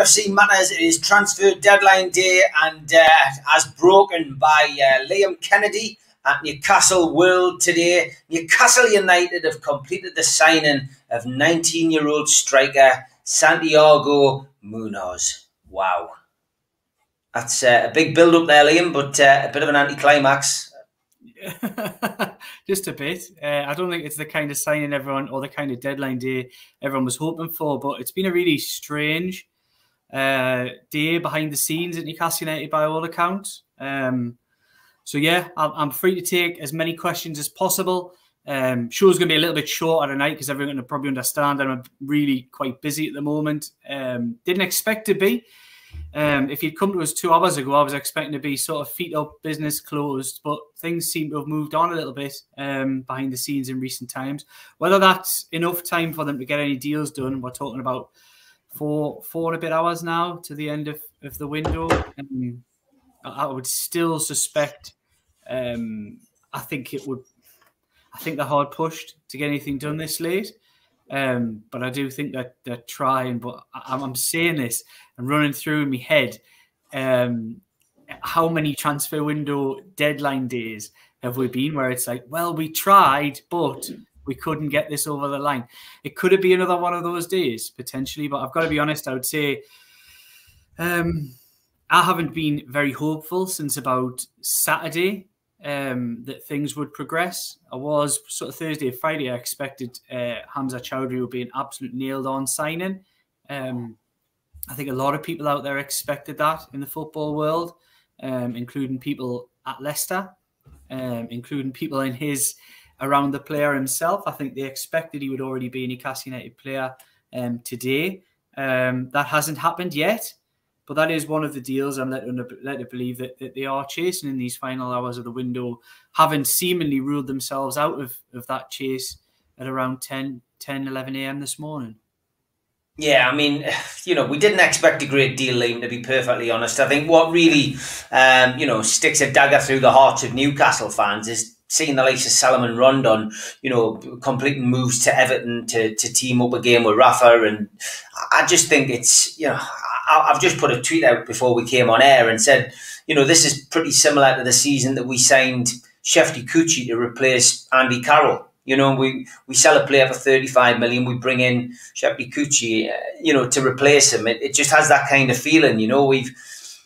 to NUFC Matters. It is transfer deadline day, and uh, as broken by uh, Liam Kennedy at Newcastle World today, Newcastle United have completed the signing of 19 year old striker Santiago Munoz. Wow. That's uh, a big build up there, Liam, but uh, a bit of an anticlimax. just a bit. Uh, I don't think it's the kind of signing everyone or the kind of deadline day everyone was hoping for, but it's been a really strange uh, day behind the scenes at Newcastle United by all accounts. Um, so yeah, I'm free to take as many questions as possible. Um, show's going to be a little bit shorter tonight because everyone will probably understand I'm really quite busy at the moment. Um, didn't expect to be. Um, if you'd come to us two hours ago, I was expecting to be sort of feet up, business closed, but things seem to have moved on a little bit um, behind the scenes in recent times. Whether that's enough time for them to get any deals done, we're talking about four, four and a bit hours now to the end of, of the window. Um, I would still suspect. Um, I think it would. I think they're hard pushed to get anything done this late. Um, but I do think that they're trying. But I, am saying this and running through in my head um, how many transfer window deadline days have we been where it's like, well, we tried, but we couldn't get this over the line. It could have been another one of those days potentially, but I've got to be honest. I would say um, I haven't been very hopeful since about Saturday um, that things would progress. I was sort of Thursday or Friday. I expected uh, Hamza Choudhury would be an absolute nailed on signing. Um, I think a lot of people out there expected that in the football world, um, including people at Leicester, um, including people in his around the player himself. I think they expected he would already be a Newcastle United player um, today. Um, that hasn't happened yet. But that is one of the deals I'm led, led to believe that, that they are chasing in these final hours of the window, having seemingly ruled themselves out of, of that chase at around 10, 10 11 a.m. this morning. Yeah, I mean, you know, we didn't expect a great deal, Liam, to be perfectly honest. I think what really, um, you know, sticks a dagger through the hearts of Newcastle fans is seeing the likes of Salomon Rondon, you know, completing moves to Everton to, to team up again with Rafa. And I just think it's, you know, I've just put a tweet out before we came on air and said, you know, this is pretty similar to the season that we signed Shefki Kuqi to replace Andy Carroll. You know, we, we sell a player for 35 million, we bring in Shefki Kuqi, uh, you know, to replace him. It, it just has that kind of feeling, you know, we've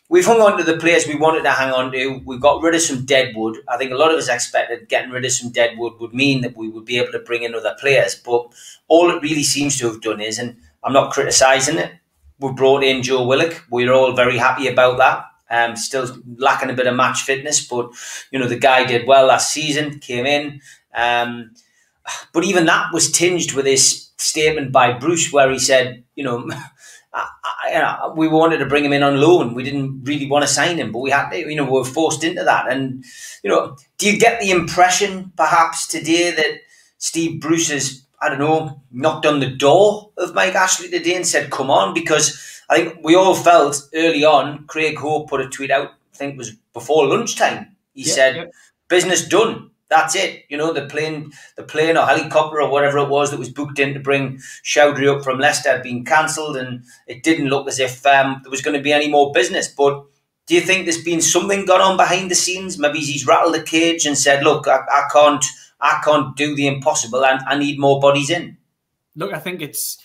we've hung on to the players we wanted to hang on to. We've got rid of some deadwood. I think a lot of us expected getting rid of some deadwood would mean that we would be able to bring in other players. But all it really seems to have done is, and I'm not criticising it, we brought in Joe Willock. We're all very happy about that. Um, still lacking a bit of match fitness, but you know the guy did well last season. Came in, um, but even that was tinged with this statement by Bruce, where he said, you know, I, I, we wanted to bring him in on loan. We didn't really want to sign him, but we had to, you know, we were forced into that. And you know, do you get the impression, perhaps today, that Steve Bruce has I don't know, knocked on the door of Mike Ashley today and said, come on, because I think we all felt early on, Craig Hope put a tweet out, I think it was before lunchtime. He yep, said, yep. business done. That's it. You know, the plane, the plane or helicopter or whatever it was that was booked in to bring Choudhury up from Leicester had been cancelled and it didn't look as if um, there was going to be any more business. But do you think there's been something gone on behind the scenes? Maybe he's rattled the cage and said, look, I, I can't – I can't do the impossible and I need more bodies in. Look, I think it's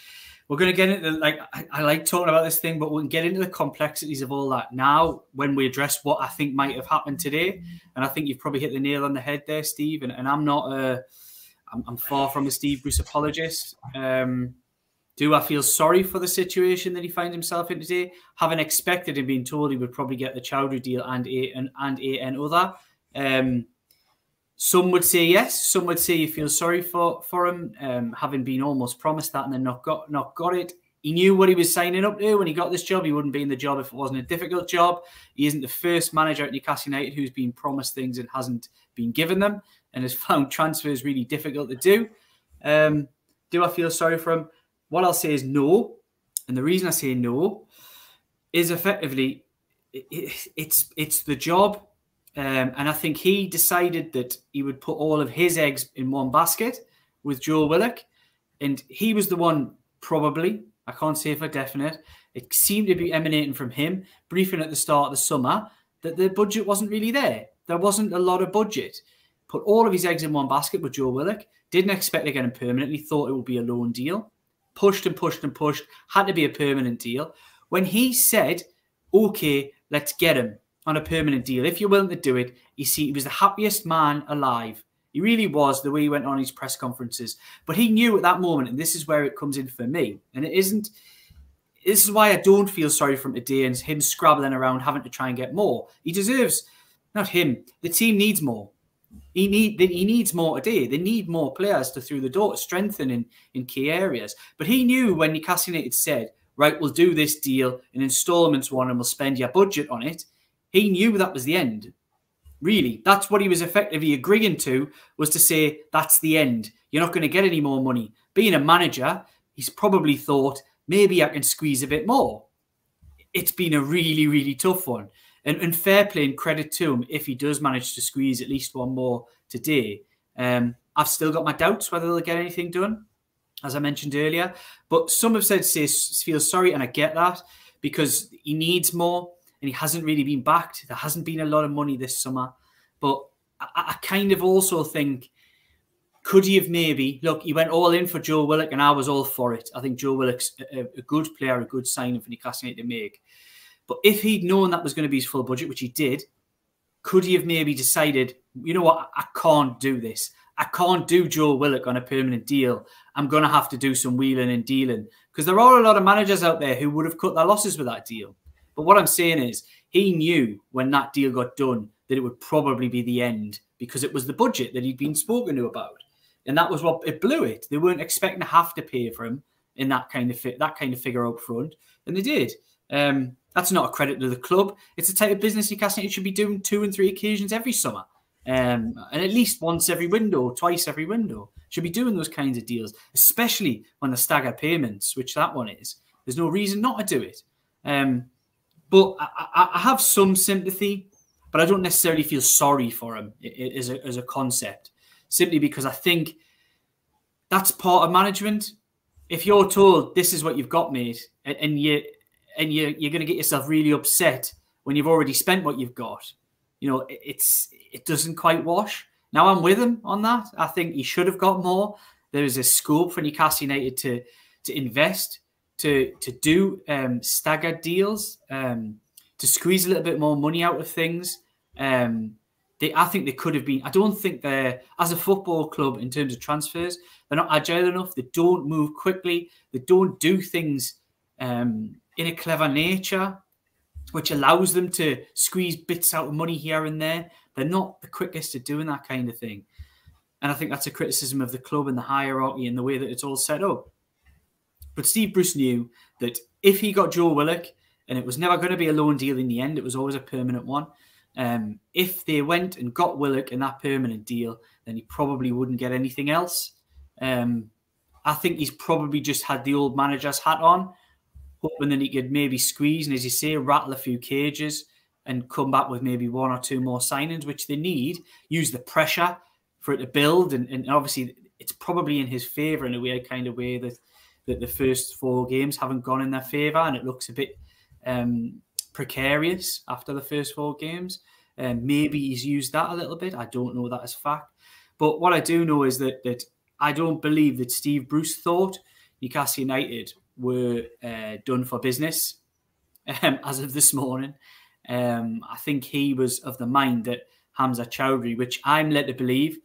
we're going to get into like I, I, like talking about this thing, but we'll get into the complexities of all that now when we address what I think might have happened today. And I think you've probably hit the nail on the head there, Steve. And, and I'm not a I'm, I'm far from a Steve Bruce apologist. Um, do I feel sorry for the situation that he finds himself in today? Having expected and being told he would probably get the Choudhury deal and a and, and a and other. Um, some would say yes. Some would say you feel sorry for for him, um, having been almost promised that and then not got not got it. He knew what he was signing up to when he got this job. He wouldn't be in the job if it wasn't a difficult job. He isn't the first manager at Newcastle United who's been promised things and hasn't been given them, and has found transfers really difficult to do. Um, do I feel sorry for him? What I'll say is no, and the reason I say no is effectively it, it's it's the job um, and I think he decided that he would put all of his eggs in one basket with Joe Willock. And he was the one, probably, I can't say for definite, it seemed to be emanating from him, briefing at the start of the summer, that the budget wasn't really there. There wasn't a lot of budget. Put all of his eggs in one basket with Joe Willock. Didn't expect to get him permanently. Thought it would be a loan deal. Pushed and pushed and pushed. Had to be a permanent deal. When he said, "Okay, let's get him on a permanent deal," if you're willing to do it, you see, he was the happiest man alive. He really was the way he went on his press conferences. But he knew at that moment, and this is where it comes in for me. And it isn't this is why I don't feel sorry for him today and him scrabbling around having to try and get more. He deserves not him. The team needs more. He need he needs more today. They need more players to through the door, strengthen in, in key areas. But he knew when Newcastle United said, "Right, we'll do this deal in instalments, one, and we'll spend your budget on it." He knew that was the end. Really, that's what he was effectively agreeing to was to say that's the end. You're not going to get any more money. Being a manager, he's probably thought maybe I can squeeze a bit more. It's been a really, really tough one. And, and fair play and credit to him if he does manage to squeeze at least one more today. Um, I've still got my doubts whether they'll get anything done, as I mentioned earlier. But some have said say feel sorry, and I get that because he needs more and he hasn't really been backed. There hasn't been a lot of money this summer. But I, I kind of also think could he have maybe look? He went all in for Joe Willock, and I was all for it. I think Joe Willock's a, a good player, a good signing for Newcastle to make. But if he'd known that was going to be his full budget, which he did, could he have maybe decided, you know what, I can't do this. I can't do Joe Willock on a permanent deal. I'm going to have to do some wheeling and dealing because there are a lot of managers out there who would have cut their losses with that deal. But what I'm saying is, he knew when that deal got done that it would probably be the end because it was the budget that he'd been spoken to about and that was what it blew it. They weren't expecting to have to pay for him in that kind of that kind of figure up front, and they did. Um, that's not a credit to the club. It's a type of business Newcastle United should be doing two and three occasions every summer, um, and at least once every window, twice every window. Should be doing those kinds of deals, especially when the stagger payments, which that one is. There's no reason not to do it. Um, but I, I, have some sympathy, but I don't necessarily feel sorry for him as a, as a concept simply because I think that's part of management. If you're told this is what you've got, mate, and, and you and you you're going to get yourself really upset when you've already spent what you've got, you know, it's it doesn't quite wash. Now I'm with him on that. I think he should have got more. There is a scope for Newcastle United to to invest, to to do um, staggered deals, um, to squeeze a little bit more money out of things. Um, they, I think they could have been. I don't think they're as a football club in terms of transfers. They're not agile enough. They don't move quickly. They don't do things um, in a clever nature, which allows them to squeeze bits out of money here and there. They're not the quickest at doing that kind of thing, and I think that's a criticism of the club and the hierarchy and the way that it's all set up. But Steve Bruce knew that if he got Joe Willock, and it was never going to be a loan deal in the end, it was always a permanent one um, if they went and got Willock in that permanent deal, then he probably wouldn't get anything else. Um, I think he's probably just had the old manager's hat on, hoping that he could maybe squeeze and, as you say, rattle a few cages and come back with maybe one or two more signings, which they need. Use the pressure for it to build, and, and obviously it's probably in his favour in a weird kind of way that that the first four games haven't gone in their favour, and it looks a bit um, precarious after the first four games. Um, maybe he's used that a little bit. I don't know that as fact. But what I do know is that that I don't believe that Steve Bruce thought Newcastle United were uh, done for business um, as of this morning. Um, I think he was of the mind that Hamza Choudhury, which I'm led to believe,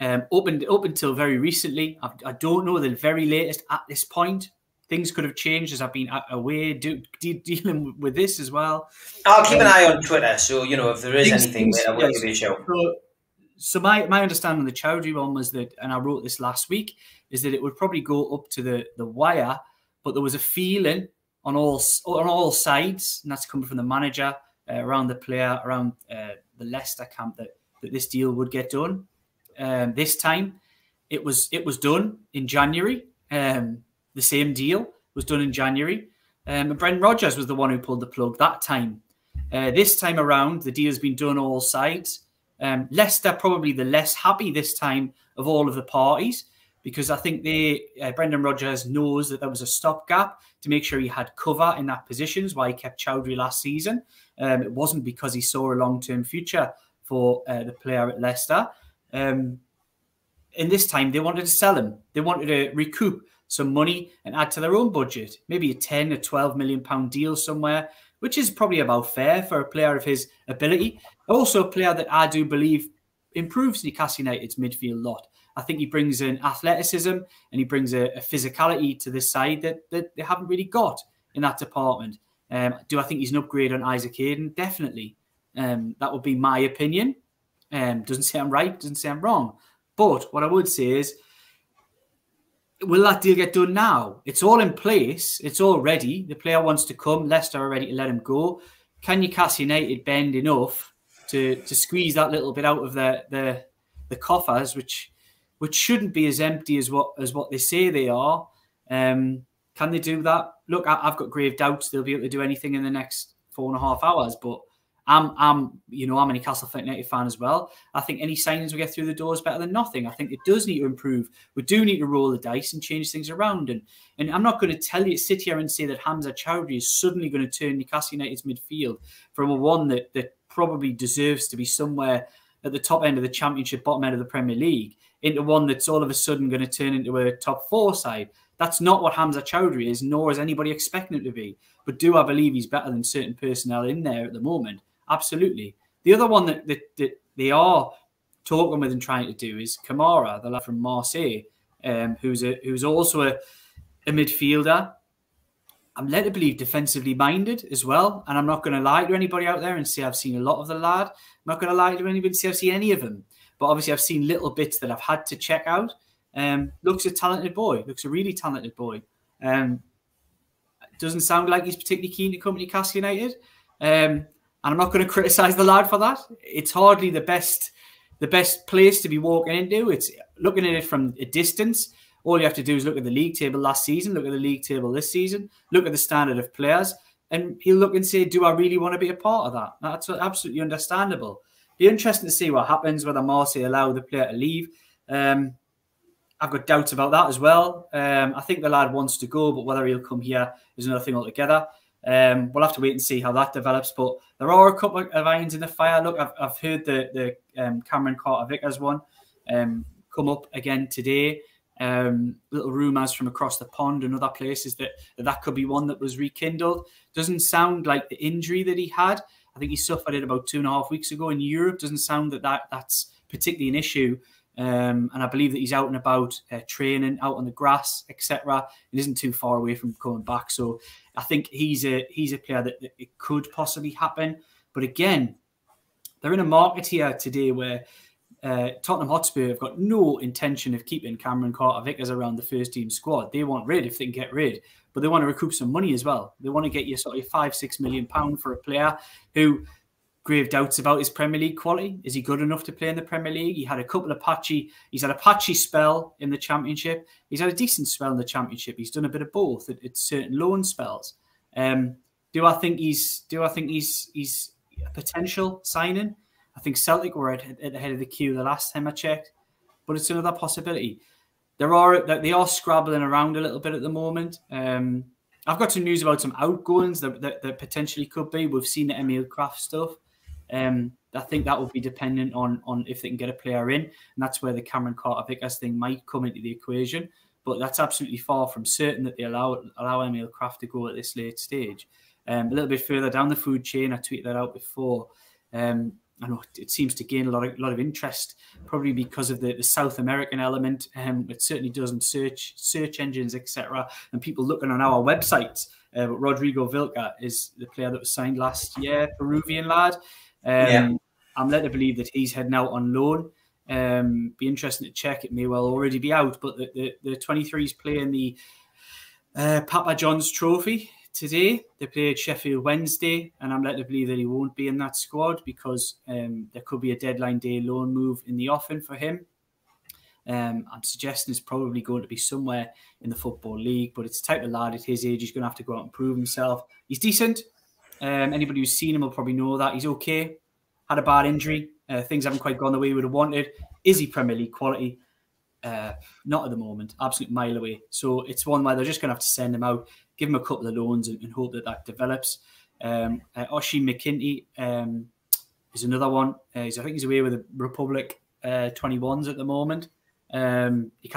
um, up, up until very recently, I, I, don't know the very latest at this point, things could have changed as I've been away do, de- dealing with this as well. I'll keep um, an eye on Twitter, so you know if there is anything, I will give you a shout. So, so my, my understanding of the Choudhury one was that, and I wrote this last week, is that it would probably go up to the the wire, but there was a feeling on all on all sides, and that's coming from the manager, uh, around the player, around uh, the Leicester camp that that this deal would get done. Um, this time, it was it was done in January. Um, the same deal was done in January. Um, and Brendan Rodgers was the one who pulled the plug that time. Uh, this time around, the deal's been done all sides. Um, Leicester probably the less happy this time of all of the parties, because I think they uh, Brendan Rodgers knows that there was a stopgap to make sure he had cover in that position. Is why he kept Choudhury last season. Um, it wasn't because he saw a long term future for uh, the player at Leicester. Um, and this time they wanted to sell him. They wanted to recoup some money and add to their own budget, maybe a 10 or 12 million pound deal somewhere, which is probably about fair for a player of his ability. Also, a player that I do believe improves Newcastle United's midfield lot. I think he brings an athleticism and he brings a, a physicality to this side that, that they haven't really got in that department. Um, do I think he's an upgrade on Isaac Hayden? Definitely. Um, that would be my opinion. Um, doesn't say I'm right, doesn't say I'm wrong. But what I would say is, will that deal get done now? It's all in place. It's all ready. The player wants to come. Leicester are ready to let him go. Can you Newcastle United bend enough to to squeeze that little bit out of the the, the coffers, which which shouldn't be as empty as what as what they say they are? Um, can they do that? Look, I, have got grave doubts they'll be able to do anything in the next four and a half hours, but I'm, I'm, you know, I'm a Newcastle United fan as well. I think any signings we get through the door is better than nothing. I think it does need to improve. We do need to roll the dice and change things around. And and I'm not going to tell you, sit here and say that Hamza Choudhury is suddenly going to turn Newcastle United's midfield from a one that that probably deserves to be somewhere at the top end of the Championship, bottom end of the Premier League, into one that's all of a sudden going to turn into a top four side. That's not what Hamza Choudhury is, nor is anybody expecting him to be. But do I believe he's better than certain personnel in there at the moment? Absolutely. The other one that, that, that they are talking with and trying to do is Kamara, the lad from Marseille, um, who's a who's also a, a midfielder. I'm led to believe defensively minded as well. And I'm not going to lie to anybody out there and say I've seen a lot of the lad. I'm not going to lie to anybody and say I've seen any of them. But obviously, I've seen little bits that I've had to check out. Um, looks a talented boy. Looks a really talented boy. Um, doesn't sound like he's particularly keen to come to Newcastle United. Um, and I'm not going to criticize the lad for that. It's hardly the best the best place to be walking into. It's looking at it from a distance. All you have to do is look at the league table last season, look at the league table this season, look at the standard of players, and he'll look and say, "Do I really want to be a part of that?" That's absolutely understandable. Be interesting to see what happens whether Marseille allow the player to leave. Um, I've got doubts about that as well. Um, I think the lad wants to go, but whether he'll come here is another thing altogether. Um, we'll have to wait and see how that develops. But there are a couple of irons in the fire. Look, I've, I've heard the the um, Cameron Carter Vickers one um, come up again today. Um, little rumours from across the pond and other places that, that that could be one that was rekindled. Doesn't sound like the injury that he had. I think he suffered it about two and a half weeks ago in Europe. Doesn't sound that, that that's particularly an issue. Um, and I believe that he's out and about uh, training, out on the grass, etc. It isn't too far away from coming back. So I think he's a he's a player that, that it could possibly happen. But again, they're in a market here today where uh, Tottenham Hotspur have got no intention of keeping Cameron Carter Vickers around the first team squad. They want rid if they can get rid, but they want to recoup some money as well. They want to get you sort of five, six million pound for a player who grave doubts about his Premier League quality. Is he good enough to play in the Premier League? He had a couple of patchy. He's had a patchy spell in the Championship. He's had a decent spell in the Championship. He's done a bit of both at, at certain loan spells. Um, do I think he's? Do I think he's? He's a potential signing. I think Celtic were at, at the head of the queue the last time I checked, but it's another possibility. There are they are scrabbling around a little bit at the moment. Um, I've got some news about some outgoings that, that, that potentially could be. We've seen the Emil Krafth stuff. Um, I think that will be dependent on on if they can get a player in, and that's where the Cameron Carter Vickers thing might come into the equation. But that's absolutely far from certain that they allow allow Emil Krafth to go at this late stage. Um, a little bit further down the food chain, I tweeted that out before. Um, I know it seems to gain a lot of lot of interest, probably because of the, the South American element. Um, it certainly does in search search engines, etc. And people looking on our websites. Uh, Rodrigo Vilca is the player that was signed last year, Peruvian lad. Um, yeah. I'm led to believe that he's heading out on loan. Um, be interesting to check. It may well already be out, but the, the, the 23s playing the uh, Papa John's Trophy today. They played Sheffield Wednesday, and I'm led to believe that he won't be in that squad because um, there could be a deadline day loan move in the offing for him. Um, I'm suggesting it's probably going to be somewhere in the Football League, but it's type of lad at his age, he's going to have to go out and prove himself. He's decent. Um, anybody who's seen him will probably know that he's okay. Had a bad injury. Uh, things haven't quite gone the way we would have wanted. Is he Premier League quality? Uh, not at the moment, absolute mile away. So it's one where they're just going to have to send him out, give him a couple of loans, and, and hope that that develops. Um, uh, Oisin McEntee um, is another one. Uh, he's, I think he's away with the Republic uh, 21s at the moment. Um, he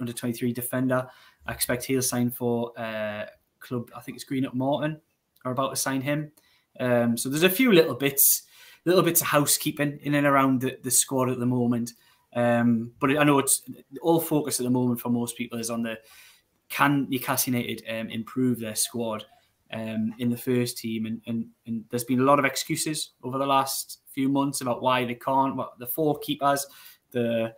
under 23 defender. I expect he'll sign for uh, club. I think it's Greenock Morton are about to sign him. Um, so there's a few little bits, little bits of housekeeping in and around the, the squad at the moment. Um, but I know it's all focus at the moment for most people is on the can Newcastle United um, improve their squad um, in the first team, and, and and there's been a lot of excuses over the last few months about why they can't. What the four keepers, the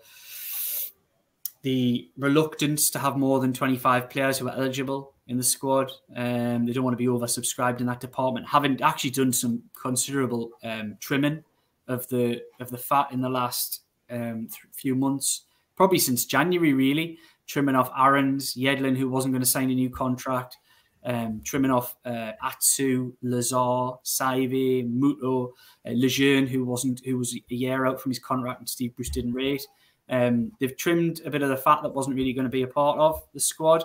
the reluctance to have more than 25 players who are eligible in the squad. Um, they don't want to be oversubscribed in that department. Having actually done some considerable um, trimming of the of the fat in the last um, few months, probably since January, really trimming off Aarons, Yedlin, who wasn't going to sign a new contract, um, trimming off uh, Atsu, Lazar, Saivet, Muto, uh, Lejeune, who wasn't who was a year out from his contract and Steve Bruce didn't rate. Um, they've trimmed a bit of the fat that wasn't really going to be a part of the squad.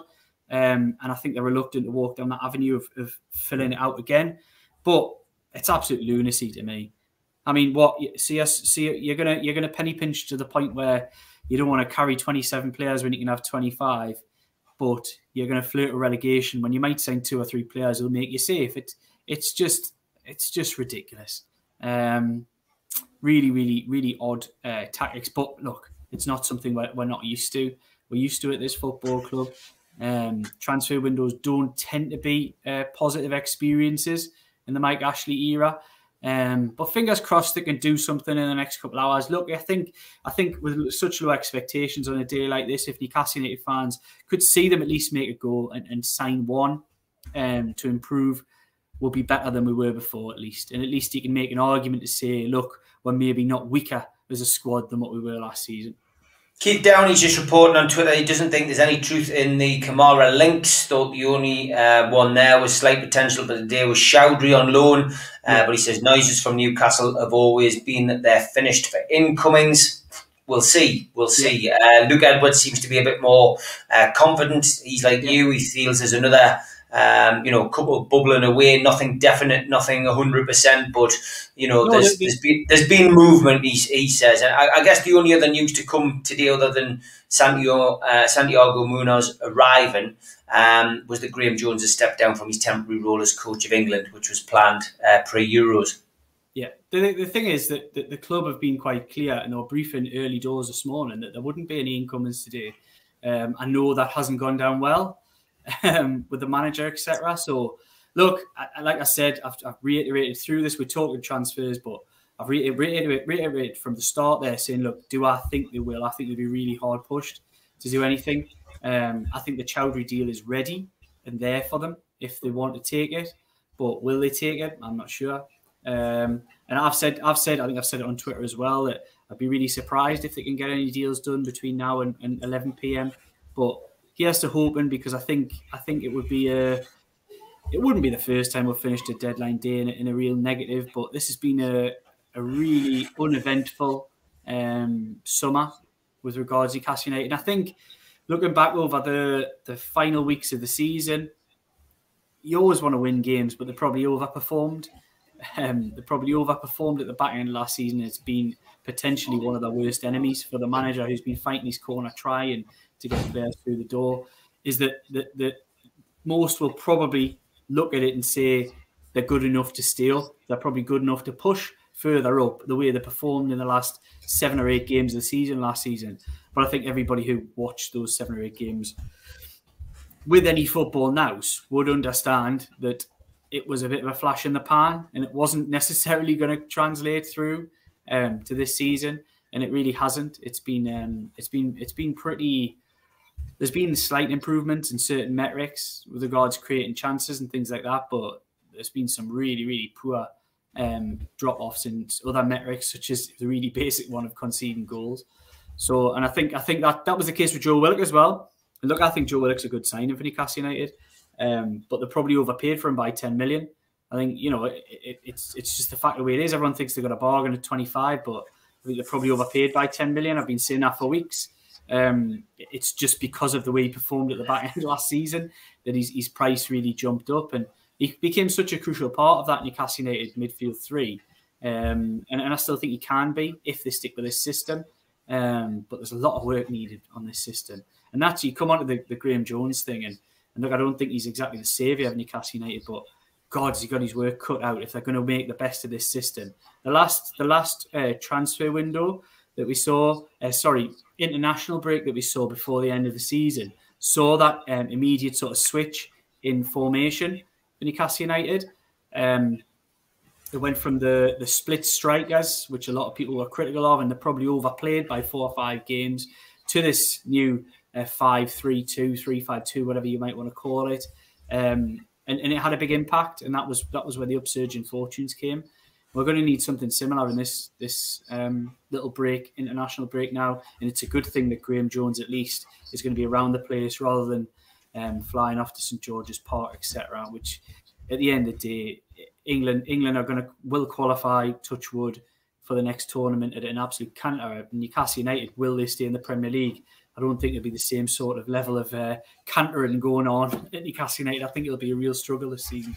Um, and I think they're reluctant to walk down that avenue of, of, filling it out again. But it's absolute lunacy to me. I mean, what see us see you're gonna you're gonna penny pinch to the point where you don't want to carry 27 players when you can have 25, but you're gonna flirt with relegation when you might sign two or three players who'll make you safe. It's it's just it's just ridiculous. Um, really, really, really odd uh, tactics. But look, it's not something we're, we're not used to. We're used to it at this football club. Um, transfer windows don't tend to be uh, positive experiences in the Mike Ashley era. Um, but fingers crossed they can do something in the next couple of hours. Look, I think I think with such low expectations on a day like this, if Newcastle United fans could see them at least make a goal and, and sign one um, to improve, will be better than we were before at least. And at least you can make an argument to say, look, we're maybe not weaker as a squad than what we were last season. Keith Downie's just reporting on Twitter he doesn't think there's any truth in the Kamara links. Thought the only uh, one there was slight potential, but the day was Choudhury on loan. Uh, but he says noises from Newcastle have always been that they're finished for incomings. We'll see. We'll see. Uh, Luke Edwards seems to be a bit more uh, confident. He's like you. He feels there's another um, you know, a couple bubbling away, nothing definite, nothing hundred percent, but you know, no, there's, there's been there's been movement. He, he says, and I, I, guess the only other news to come today, other than Santiago, uh, Santiago Munoz arriving, um, was that Graeme Jones has stepped down from his temporary role as coach of England, which was planned uh, pre Euros. Yeah, the, the thing is that the, the, club have been quite clear and they were briefing early doors this morning that there wouldn't be any incomings today. Um, I know that hasn't gone down well um, with the manager, etc. So, look, I, like I said, I've, I've, reiterated through this. We're talking transfers, but I've reiterated, reiterated from the start there, saying, look, do I think they will? I think they'll be really hard pushed to do anything. Um, I think the Choudhury deal is ready and there for them if they want to take it. But will they take it? I'm not sure. Um, and I've said, I've said, I think I've said it on Twitter as well that I'd be really surprised if they can get any deals done between now and, and 11 p.m. But here's to hope hoping because I think I think it would be a it wouldn't be the first time we've finished a deadline day in a, in a real negative, but this has been a, a really uneventful um, summer with regards to Newcastle United. And I think looking back over the the final weeks of the season, you always want to win games, but they probably overperformed. Um, they probably overperformed at the back end last season. It's been potentially one of the worst enemies for the manager who's been fighting his corner try and to get players through the door is that, that, that most will probably look at it and say they're good enough to steal. They're probably good enough to push further up the way they performed in the last seven or eight games of the season last season. But I think everybody who watched those seven or eight games with any football now would understand that it was a bit of a flash in the pan and it wasn't necessarily going to translate through um, to this season. And it really hasn't. It's been um, it's been it's been pretty there's been slight improvements in certain metrics with regards to creating chances and things like that, but there's been some really, really poor um, drop offs in other metrics, such as the really basic one of conceding goals. So, and I think I think that that was the case with Joe Willock as well. And look, I think Joe Willock's a good signing for Newcastle United, um, but they're probably overpaid for him by 10 million. I think you know it, it, it's it's just the fact the way it is. Everyone thinks they got a bargain at 25, but I think they're probably overpaid by 10 million. I've been saying that for weeks. Um, it's just because of the way he performed at the back end last season that his, his price really jumped up. And he became such a crucial part of that Newcastle United midfield three. Um, and, and, I still think he can be if they stick with this system. Um, but there's a lot of work needed on this system. And that's you come on to the, the Graeme Jones thing. And, and look, I don't think he's exactly the saviour of Newcastle United, but God, has he got his work cut out if they're going to make the best of this system. The last, the last uh, transfer window that we saw, uh, sorry, international break that we saw before the end of the season, saw that um, immediate sort of switch in formation for Newcastle United. Um, they went from the the split strikers, which a lot of people were critical of, and they're probably overplayed by four or five games, to this new uh, five three two, three five two, whatever you might want to call it. Um, and, and it had a big impact, and that was that was where the upsurge in fortunes came. We're going to need something similar in this this um, little break, international break now, and it's a good thing that Graeme Jones at least is going to be around the place rather than um, flying off to St George's Park, etc. Which, at the end of the day, England England are going to will qualify. Touch wood for the next tournament at an absolute canter. Newcastle United will they stay in the Premier League? I don't think it'll be the same sort of level of uh, cantering going on at Newcastle United. I think it'll be a real struggle this season.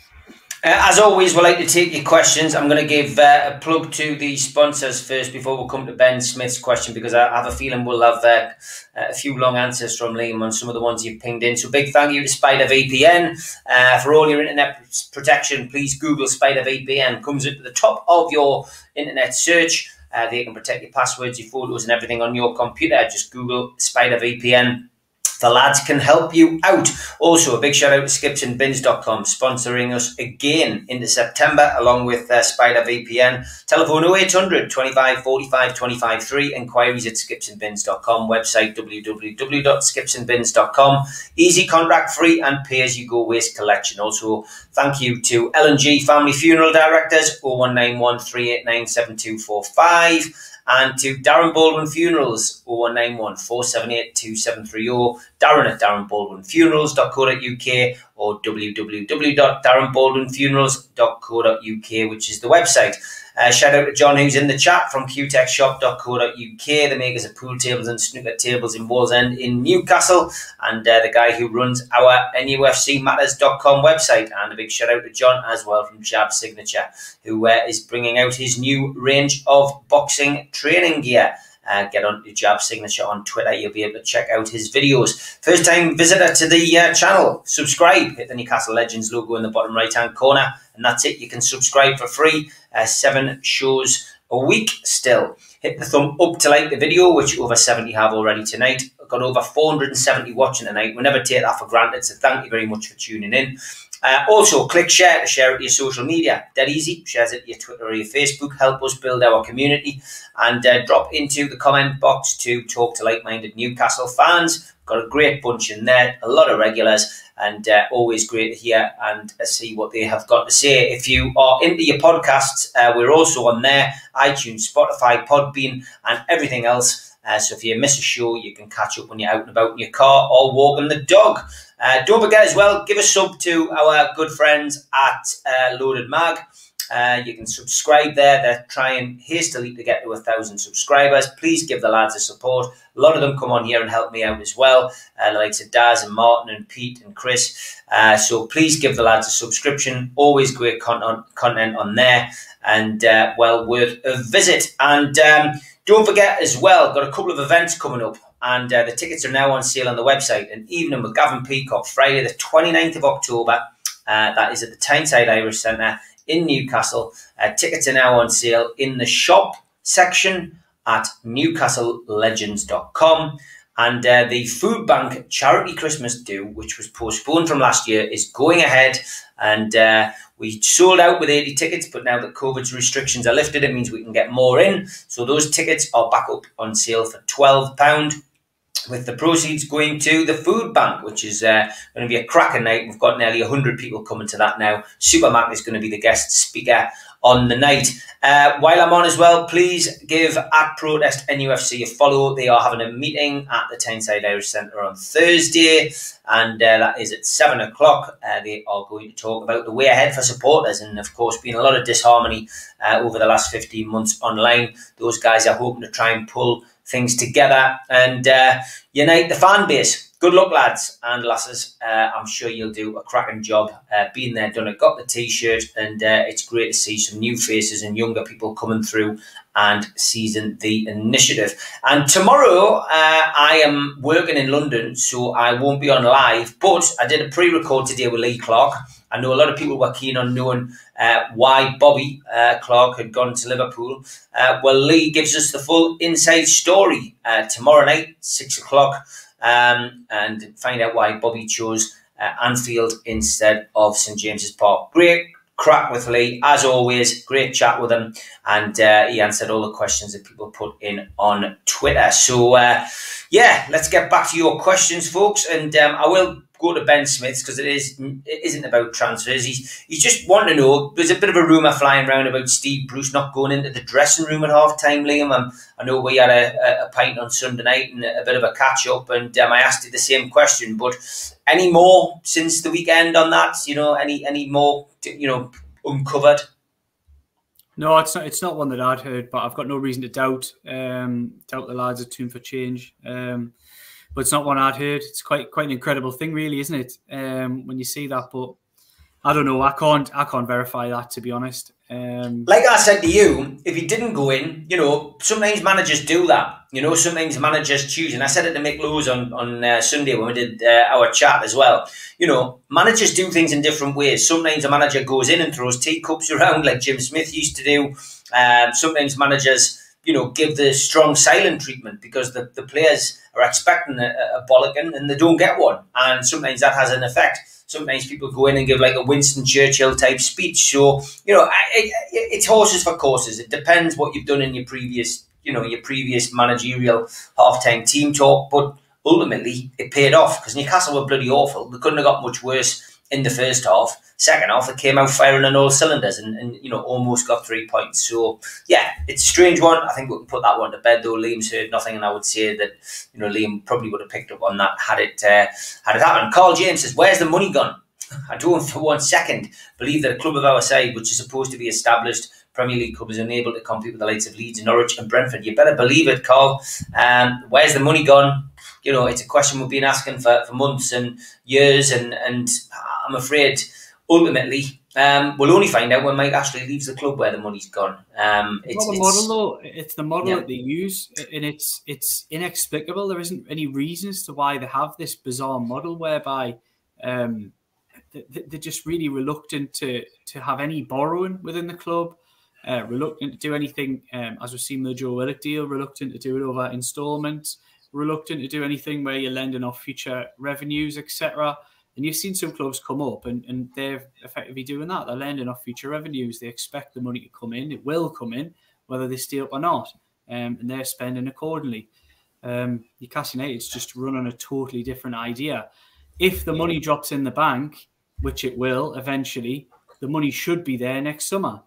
Uh, as always, we like to take your questions. I'm going to give uh, a plug to the sponsors first before we come to Ben Smith's question because I have a feeling we'll have uh, a few long answers from Liam on some of the ones you've pinged in. So, big thank you to Spider VPN uh, for all your internet protection. Please Google Spider VPN, comes up at the top of your internet search. Uh, they can protect your passwords, your photos, and everything on your computer. Just Google Spider VPN the lads can help you out. Also, a big shout out to skipsandbins.com sponsoring us again into September along with uh, Spider VPN. Telephone 0800 25 45 25 3. Inquiries at skipsandbins.com. Website www.skipsandbins.com. Easy contract free and pay as you go waste collection. Also, thank you to L&G Family Funeral Directors 0191 389 7245 and to Darren Baldwin Funerals 0191 478 2730, Darren at darrenbaldwinfunerals.co.uk or www.darrenbaldwinfunerals.co.uk, which is the website. Uh, shout out to John, who's in the chat from qtechshop.co.uk, the makers of pool tables and snooker tables in Wallsend in Newcastle, and uh, the guy who runs our NUFCmatters.com website. And a big shout out to John as well from Jab Signature, who uh, is bringing out his new range of boxing training gear uh, get on to Jab Signature on Twitter. You'll be able to check out his videos. First time visitor to the uh, channel, subscribe. Hit the Newcastle Legends logo in the bottom right hand corner, and that's it. You can subscribe for free. Uh, seven shows a week still. Hit the thumb up to like the video, which over 70 have already tonight. I've got over 470 watching tonight. We never take that for granted, so thank you very much for tuning in. Uh, also, click share to share it to your social media. Dead easy. Shares it to your Twitter or your Facebook. Help us build our community. And uh, drop into the comment box to talk to like minded Newcastle fans. Got a great bunch in there, a lot of regulars, and uh, always great to hear and uh, see what they have got to say. If you are into your podcasts, uh, we're also on there iTunes, Spotify, Podbean, and everything else. Uh, so if you miss a show, you can catch up when you're out and about in your car or walking the dog. Uh, don't forget as well, give a sub to our good friends at uh, Loaded Mag. Uh, you can subscribe there. They're trying hastily to get to a thousand subscribers. Please give the lads a support. A lot of them come on here and help me out as well. Uh, the likes of Daz and Martin and Pete and Chris. Uh, so please give the lads a subscription. Always great content content on there and uh, well worth a visit. And um, don't forget as well, got a couple of events coming up and uh, the tickets are now on sale on the website. An evening with Gavin Peacock, Friday the 29th of October. Uh, that is at the Tyneside Irish Centre in Newcastle. Uh, tickets are now on sale in the shop section at newcastlelegends.com. And uh, the Food Bank Charity Christmas Do, which was postponed from last year, is going ahead. And uh, we sold out with 80 tickets, but now that COVID's restrictions are lifted, it means we can get more in. So those tickets are back up on sale for £12 with the proceeds going to the food bank, which is uh, going to be a cracking night. We've got nearly 100 people coming to that now. Supermac is going to be the guest speaker on the night. Uh, while I'm on as well, please give at Protest NUFC a follow. They are having a meeting at the Tyneside Irish Centre on Thursday, and uh, that is at 7 o'clock. Uh, they are going to talk about the way ahead for supporters, and of course, been a lot of disharmony uh, over the last 15 months online. Those guys are hoping to try and pull things together and uh, unite the fan base. Good luck, lads and lasses. Uh, I'm sure you'll do a cracking job. Uh, being there, done it, got the t-shirt, and uh, it's great to see some new faces and younger people coming through and seizing the initiative. And tomorrow, uh, I am working in London, so I won't be on live. But I did a pre-record today with Lee Clark. I know a lot of people were keen on knowing uh, why Bobby uh, Clark had gone to Liverpool. Well, Lee gives us the full inside story tomorrow night, six o'clock, um, and find out why Bobby chose uh, Anfield instead of St James's Park. Great crack with Lee, as always. Great chat with him, and uh, he answered all the questions that people put in on Twitter. So, yeah, let's get back to your questions, folks, and um, I will go to Ben Smith's because it is it isn't about transfers. He's he's just wanting to know. There's a bit of a rumor flying around about Steve Bruce not going into the dressing room at half time, Liam. Um, I know we had a, a, pint on Sunday night and a bit of a catch up, and um, I asked you the same question. But any more since the weekend on that? You know, any any more you know uncovered? No, it's not. It's not one that I'd heard, but I've got no reason to doubt. Um, doubt the lads are tuned for change. Um, but it's not one I'd heard. It's quite quite an incredible thing, really, isn't it? Um, when you see that, but I don't know. I can't I can't verify that to be honest. Um, like I said to you, if he didn't go in, you know, sometimes managers do that. You know, sometimes managers choose, and I said it to Mick Lowes on on uh, Sunday when we did uh, our chat as well. You know, managers do things in different ways. Sometimes a manager goes in and throws teacups around, like Jim Smith used to do. Um, sometimes managers you know, give the strong silent treatment because the, the players are expecting a, a bollocking and they don't get one. And sometimes that has an effect. Sometimes people go in and give like a Winston Churchill type speech. So, you know, it, it, it's horses for courses. It depends what you've done in your previous, you know, your previous managerial half-time team talk. But ultimately, it paid off because Newcastle were bloody awful. They couldn't have got much worse in the first half. Second half, it came out firing on all cylinders and, and you know almost got three points. So yeah, it's a strange one. I think we can put that one to bed though. Liam's heard nothing, and I would say that you know Liam probably would have picked up on that had it uh, had it happened. Carl James says, "Where's the money gone?" I don't for one second believe that a club of our side, which is supposed to be established Premier League club, is unable to compete with the likes of Leeds, Norwich, and Brentford. You better believe it, Carl. Um, where's the money gone? You know, it's a question we've been asking for, for months and years, and and I'm afraid ultimately um, we'll only find out when Mike Ashley leaves the club where the money's gone. Um, it's, the model though. It's the model yeah. that they use, and it's it's inexplicable. There isn't any reasons to why they have this bizarre model whereby um, they're just really reluctant to to have any borrowing within the club. Uh, reluctant to do anything, um, as we've seen with the Joe Willock deal, reluctant to do it over instalments, reluctant to do anything where you're lending off future revenues, etc. And you've seen some clubs come up and, and they're effectively doing that. They're lending off future revenues. They expect the money to come in. It will come in, whether they steal it or not. Um, and they're spending accordingly. Um, Newcastle United's just run on a totally different idea. If the money drops in the bank, which it will eventually, the money should be there next summer.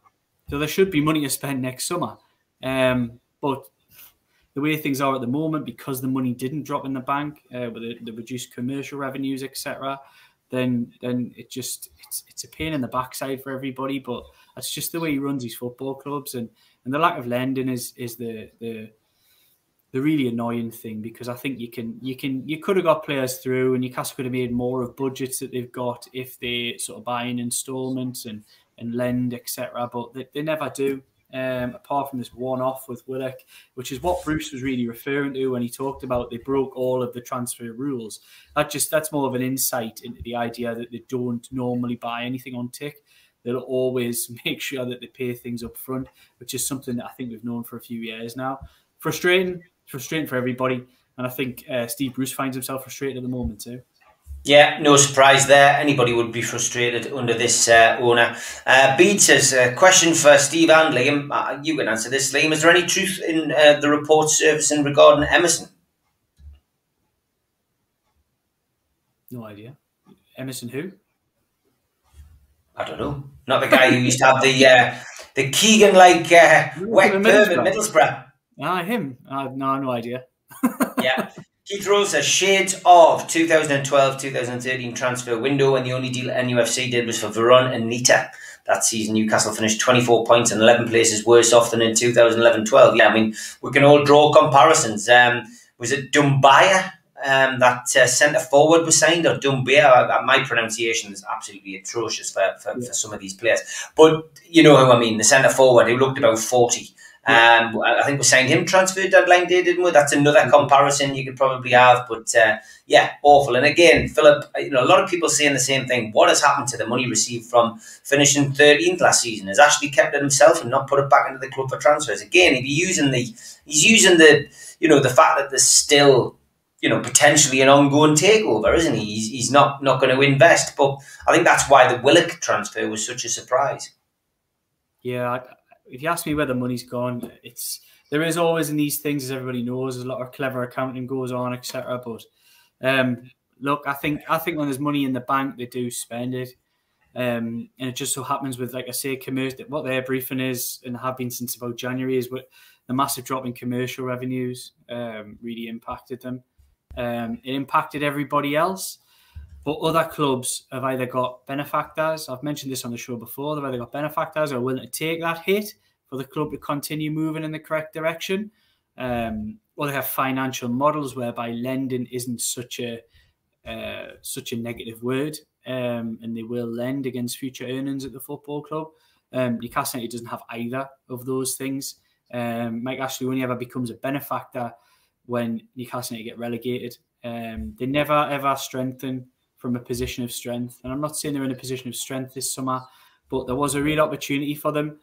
So there should be money to spend next summer. Um, but the way things are at the moment, because the money didn't drop in the bank uh, with the, the, reduced commercial revenues, etc., then then it just it's it's a pain in the backside for everybody. But that's just the way he runs his football clubs, and and the lack of lending is is the the the really annoying thing because I think you can you can you could have got players through and Newcastle could have made more of budgets that they've got if they sort of buy in installments and and lend etc. But they, they never do um, apart from this one off with Willock, which is what Bruce was really referring to when he talked about they broke all of the transfer rules. That just that's more of an insight into the idea that they don't normally buy anything on tick. They'll always make sure that they pay things up front, which is something that I think we've known for a few years now. Frustrating, frustrating for everybody, and I think uh, Steve Bruce finds himself frustrated at the moment too. Yeah, no surprise there. Anybody would be frustrated under this uh, owner. Uh, Bede says, uh, question for Steve and Liam. Uh, you can answer this, Liam. Is there any truth in uh, the report surfacing regarding Emerson? No idea. Emerson who? I don't know. Not the guy who used to have the uh, the Keegan like uh, wet perm at Middlesbrough. Ah, him. Uh, no, no idea. yeah. Keith Rose a shades of 2012-2013 transfer window and the only deal NUFC did was for Vurnon Anita. That season, Newcastle finished 24 points and 11 places worse off than in 2011-12. Yeah, I mean, we can all draw comparisons. Um, was it Doumbia um, that uh, centre forward was signed, or Dumbia. Uh, my pronunciation is absolutely atrocious for, for, yeah. for, some of these players. But you know who I mean, the centre forward who looked about 40. Um, I think we signed him transfer deadline day, didn't we? That's another comparison you could probably have. But uh, yeah, awful. And again, Philip, you know, a lot of people saying the same thing. What has happened to the money received from finishing 13th last season? Has Ashley kept it himself and not put it back into the club for transfers? Again, if he's using the, he's using the, you know, the fact that there's still you know, potentially an ongoing takeover, isn't he? He's, he's not not going to invest, but I think that's why the Willock transfer was such a surprise. Yeah, if you ask me where the money's gone, it's there is always in these things, as everybody knows, a lot of clever accounting goes on, etc. But um, look, I think I think when there's money in the bank, they do spend it. Um, and it just so happens with, like I say, commercial. What their briefing is, and have been since about January, is what the massive drop in commercial revenues um, really impacted them. Um, it impacted everybody else. But other clubs have either got benefactors. I've mentioned this on the show before. They've either got benefactors are willing to take that hit for the club to continue moving in the correct direction, um, or they have financial models whereby lending isn't such a uh, such a negative word, um, and they will lend against future earnings at the football club. Um, Newcastle United doesn't have either of those things. Um, Mike Ashley only ever becomes a benefactor when Newcastle United get relegated. Um, they never ever strengthen from a position of strength. And I'm not saying they're in a position of strength this summer, but there was a real opportunity for them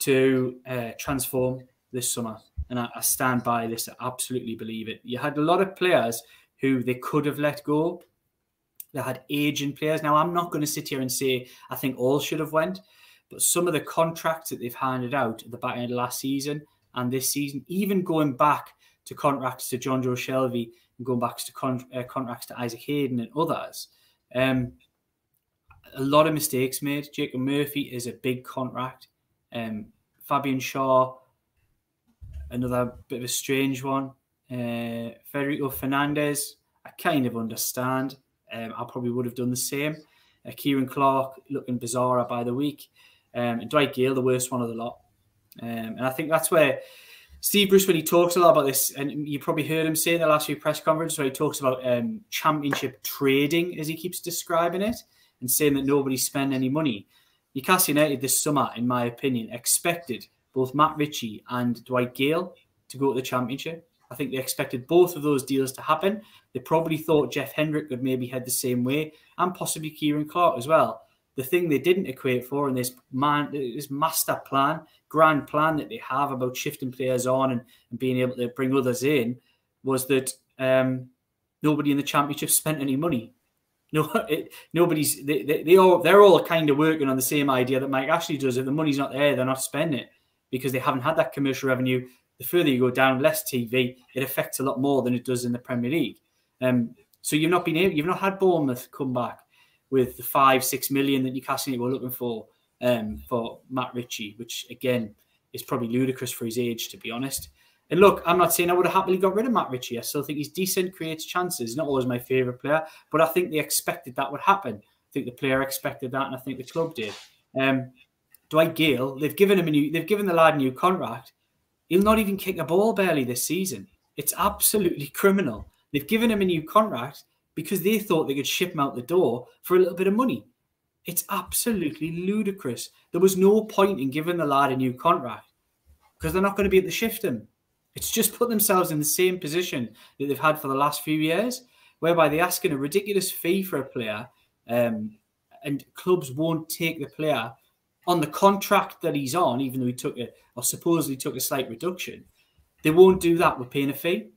to uh, transform this summer. And I, I, stand by this. I absolutely believe it. You had a lot of players who they could have let go. They had aging players. Now, I'm not going to sit here and say I think all should have went, but some of the contracts that they've handed out at the back end of last season and this season, even going back to contracts to John Jonjo Shelvey going back to con- uh, contracts to Isaac Hayden and others. Um, a lot of mistakes made. Jacob Murphy is a big contract. Um, Fabian Schär, another bit of a strange one. Uh, Federico Fernandez, I kind of understand. Um, I probably would have done the same. Uh, Ciaran Clark looking bizarre by the week. Um, and Dwight Gayle, the worst one of the lot. Um, and I think that's where Steve Bruce, when he talks a lot about this, and you probably heard him say in the last few press conferences where he talks about um, championship trading, as he keeps describing it, and saying that nobody spent any money. Newcastle United this summer, in my opinion, expected both Matt Ritchie and Dwight Gayle to go to the championship. I think they expected both of those deals to happen. They probably thought Jeff Hendrick would maybe head the same way, and possibly Ciaran Clark as well. The thing they didn't equate for in this man, this master plan grand plan that they have about shifting players on and, and being able to bring others in was that um, nobody in the championship spent any money. No, it, nobody's they, they, they all they're all kind of working on the same idea that Mike Ashley does. If the money's not there, they're not spending it because they haven't had that commercial revenue. The further you go down, less TV, it affects a lot more than it does in the Premier League. Um, so you've not been able, you've not had Bournemouth come back with the five, six million that Newcastle were looking for um, for Matt Ritchie, which again is probably ludicrous for his age, to be honest. And look, I'm not saying I would have happily got rid of Matt Ritchie. I still think he's decent, creates chances. Not always my favourite player, but I think they expected that would happen. I think the player expected that, and I think the club did. Um, Dwight Gayle, they've given him a new, they've given the lad a new contract. He'll not even kick a ball barely this season. It's absolutely criminal. They've given him a new contract because they thought they could ship him out the door for a little bit of money. It's absolutely ludicrous. There was no point in giving the lad a new contract because they're not going to be able to shift him. It's just put themselves in the same position that they've had for the last few years, whereby they're asking a ridiculous fee for a player, um, and clubs won't take the player on the contract that he's on, even though he took it or supposedly took a slight reduction. They won't do that with paying a fee.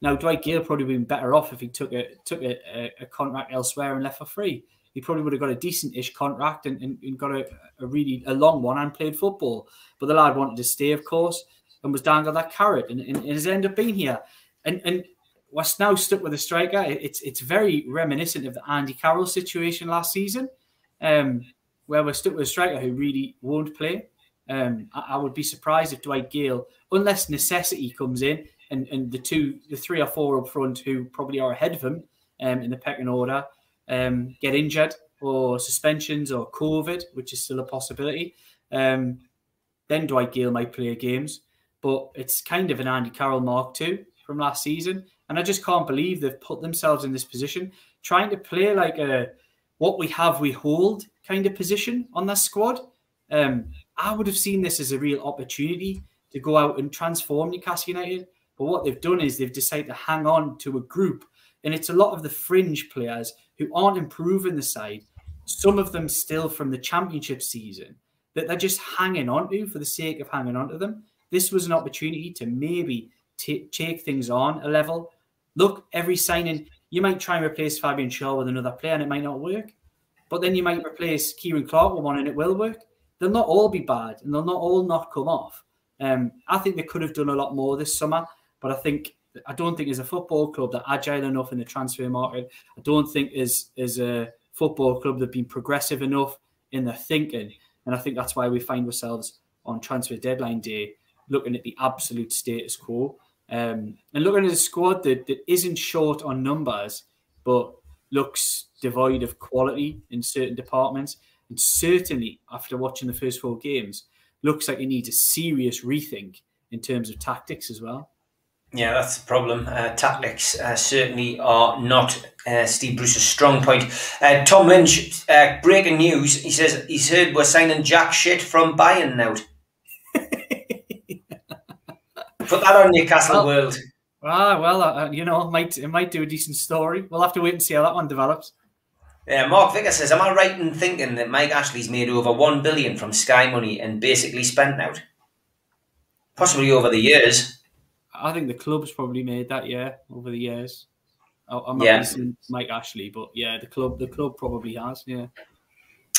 Now, Dwight Gayle probably been better off if he took a took a, a, contract elsewhere and left for free he probably would have got a decent-ish contract and, and, and got a, a, really a long one and played football. But the lad wanted to stay, of course, and was dangled that carrot, and, and, and has ended up being here. And and was now stuck with a striker. It's it's very reminiscent of the Andy Carroll situation last season, um, where we're stuck with a striker who really won't play. Um, I, I, would be surprised if Dwight Gayle, unless necessity comes in, and and the two, the three or four up front who probably are ahead of them um, in the pecking order um, get injured or suspensions or COVID, which is still a possibility. Um, then Dwight Gayle might play games, but it's kind of an Andy Carroll Mark two from last season, and I just can't believe they've put themselves in this position, trying to play like a what we have we hold kind of position on that squad. Um, I would have seen this as a real opportunity to go out and transform Newcastle United. But what they've done is they've decided to hang on to a group, and it's a lot of the fringe players who aren't improving the side. Some of them still from the championship season that they're just hanging on to for the sake of hanging on to them. This was an opportunity to maybe t- take things on a level. Look, every signing, you might try and replace Fabian Schär with another player and it might not work. But then you might replace Ciaran Clark with one and it will work. They'll not all be bad and they'll not all not come off. Um, I think they could have done a lot more this summer, but I think I don't think as a football club they're agile enough in the transfer market. I don't think as as a football club they've been progressive enough in their thinking, and I think that's why we find ourselves on transfer deadline day looking at the absolute status quo um, and looking at a squad that, that isn't short on numbers, but looks devoid of quality in certain departments. And certainly, after watching the first four games, looks like it needs a serious rethink in terms of tactics as well. Yeah, that's the problem. Uh, tactics uh, certainly are not uh, Steve Bruce's strong point. Uh, Tom Lynch, uh, breaking news. He says he's heard we're signing jack shit from Bayern now. Put that on Newcastle well, World. Ah, well, uh, you know, it might it might do a decent story. We'll have to wait and see how that one develops. Yeah, Mark Vicker says, "Am I right in thinking that Mike Ashley's made over one billion from Sky Money and basically spent out, possibly over the years?" I think the club's probably made that, yeah, over the years. I'm not yeah. Mike Ashley, but yeah, the club, the club probably has, yeah.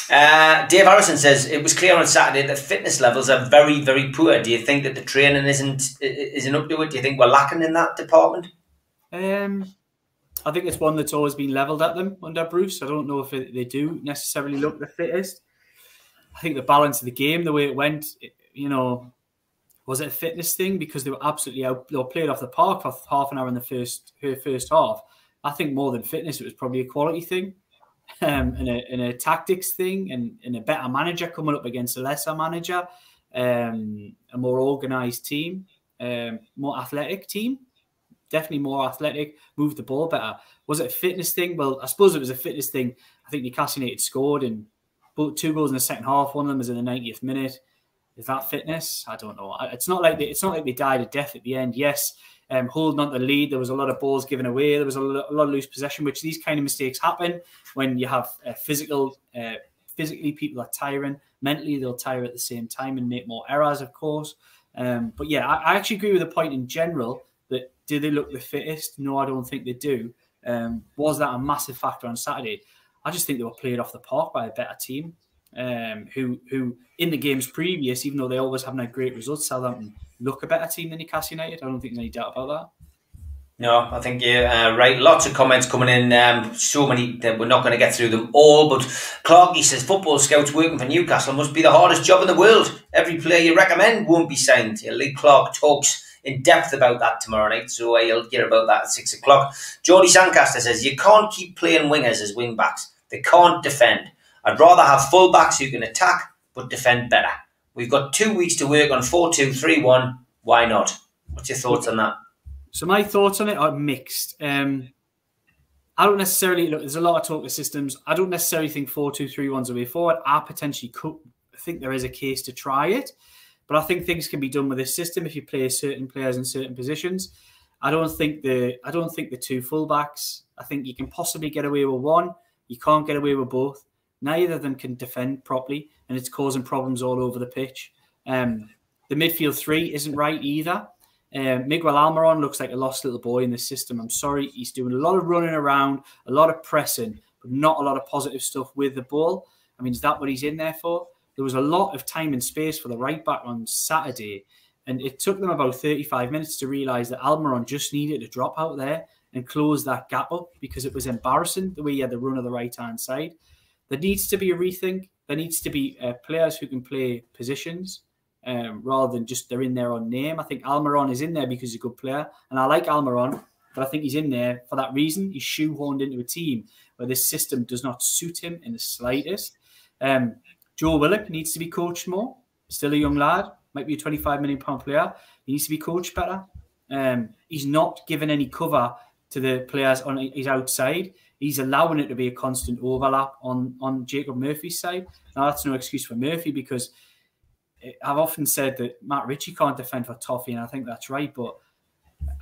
Uh, Dave Harrison says it was clear on Saturday that fitness levels are very, very poor. Do you think that the training isn't isn't up to it? Do you think we're lacking in that department? Um, I think it's one that's always been levelled at them under Bruce. I don't know if it, they do necessarily look the fittest. I think the balance of the game, the way it went, it, you know, was it a fitness thing because they were absolutely out, they were played off the park for half an hour in the first her first half. I think more than fitness, it was probably a quality thing um, and, a, and a tactics thing and, and a better manager coming up against a lesser manager, um, a more organised team, um, more athletic team, definitely more athletic, move the ball better. Was it a fitness thing? Well, I suppose it was a fitness thing. I think Newcastle United scored and two goals in the second half. One of them was in the 90th minute. Is that fitness? I don't know. It's not like they, it's not like they died a death at the end. Yes, um, holding on to the lead. There was a lot of balls given away. There was a lot, a lot of loose possession, which these kind of mistakes happen when you have uh, physical, uh, physically people are tiring. Mentally, they'll tire at the same time and make more errors, of course. Um, but yeah, I, I, actually agree with the point in general that do they look the fittest? No, I don't think they do. Um, was that a massive factor on Saturday? I just think they were played off the park by a better team. Um, who who in the games previous, even though they always haven't had great results, Southampton look a better team than Newcastle United. I don't think there's any doubt about that. No, I think you're uh, right. Lots of comments coming in. Um, so many that we're not going to get through them all. But Clarky says football scouts working for Newcastle must be the hardest job in the world. Every player you recommend won't be signed. Lee Clark talks in depth about that tomorrow night, so you'll hear about that at six o'clock. Geordie Sancaster says you can't keep playing wingers as wing backs. They can't defend. I'd rather have full backs who can attack but defend better. We've got two weeks to work on 4 2 3 1. Why not? What's your thoughts on that? So, my thoughts on it are mixed. Um, I don't necessarily look, there's a lot of talk of systems. I don't necessarily think 4 2 3 1's a way forward. I potentially could I think there is a case to try it, but I think things can be done with this system if you play certain players in certain positions. I don't think the I don't think the two fullbacks. I think you can possibly get away with one. You can't get away with both. Neither of them can defend properly, and it's causing problems all over the pitch. Um, the midfield three isn't right either. Um, Miguel Almiron looks like a lost little boy in the system. I'm sorry, he's doing a lot of running around, a lot of pressing, but not a lot of positive stuff with the ball. I mean, is that what he's in there for? There was a lot of time and space for the right back on Saturday, and it took them about 35 minutes to realise that Almiron just needed to drop out there and close that gap up because it was embarrassing the way he had the run of the right hand side. There needs to be a rethink. There needs to be uh, players who can play positions um, rather than just they're in there on name. I think Almiron is in there because he's a good player, and I like Almiron, but I think he's in there for that reason. He's shoehorned into a team where this system does not suit him in the slightest. Um, Joe Willock needs to be coached more. Still a young lad, might be a 25 million pound player. He needs to be coached better. Um, he's not given any cover to the players on his outside. He's allowing it to be a constant overlap on on Jacob Murphy's side. Now that's no excuse for Murphy because I've often said that Matt Ritchie can't defend for Toffee, and I think that's right. But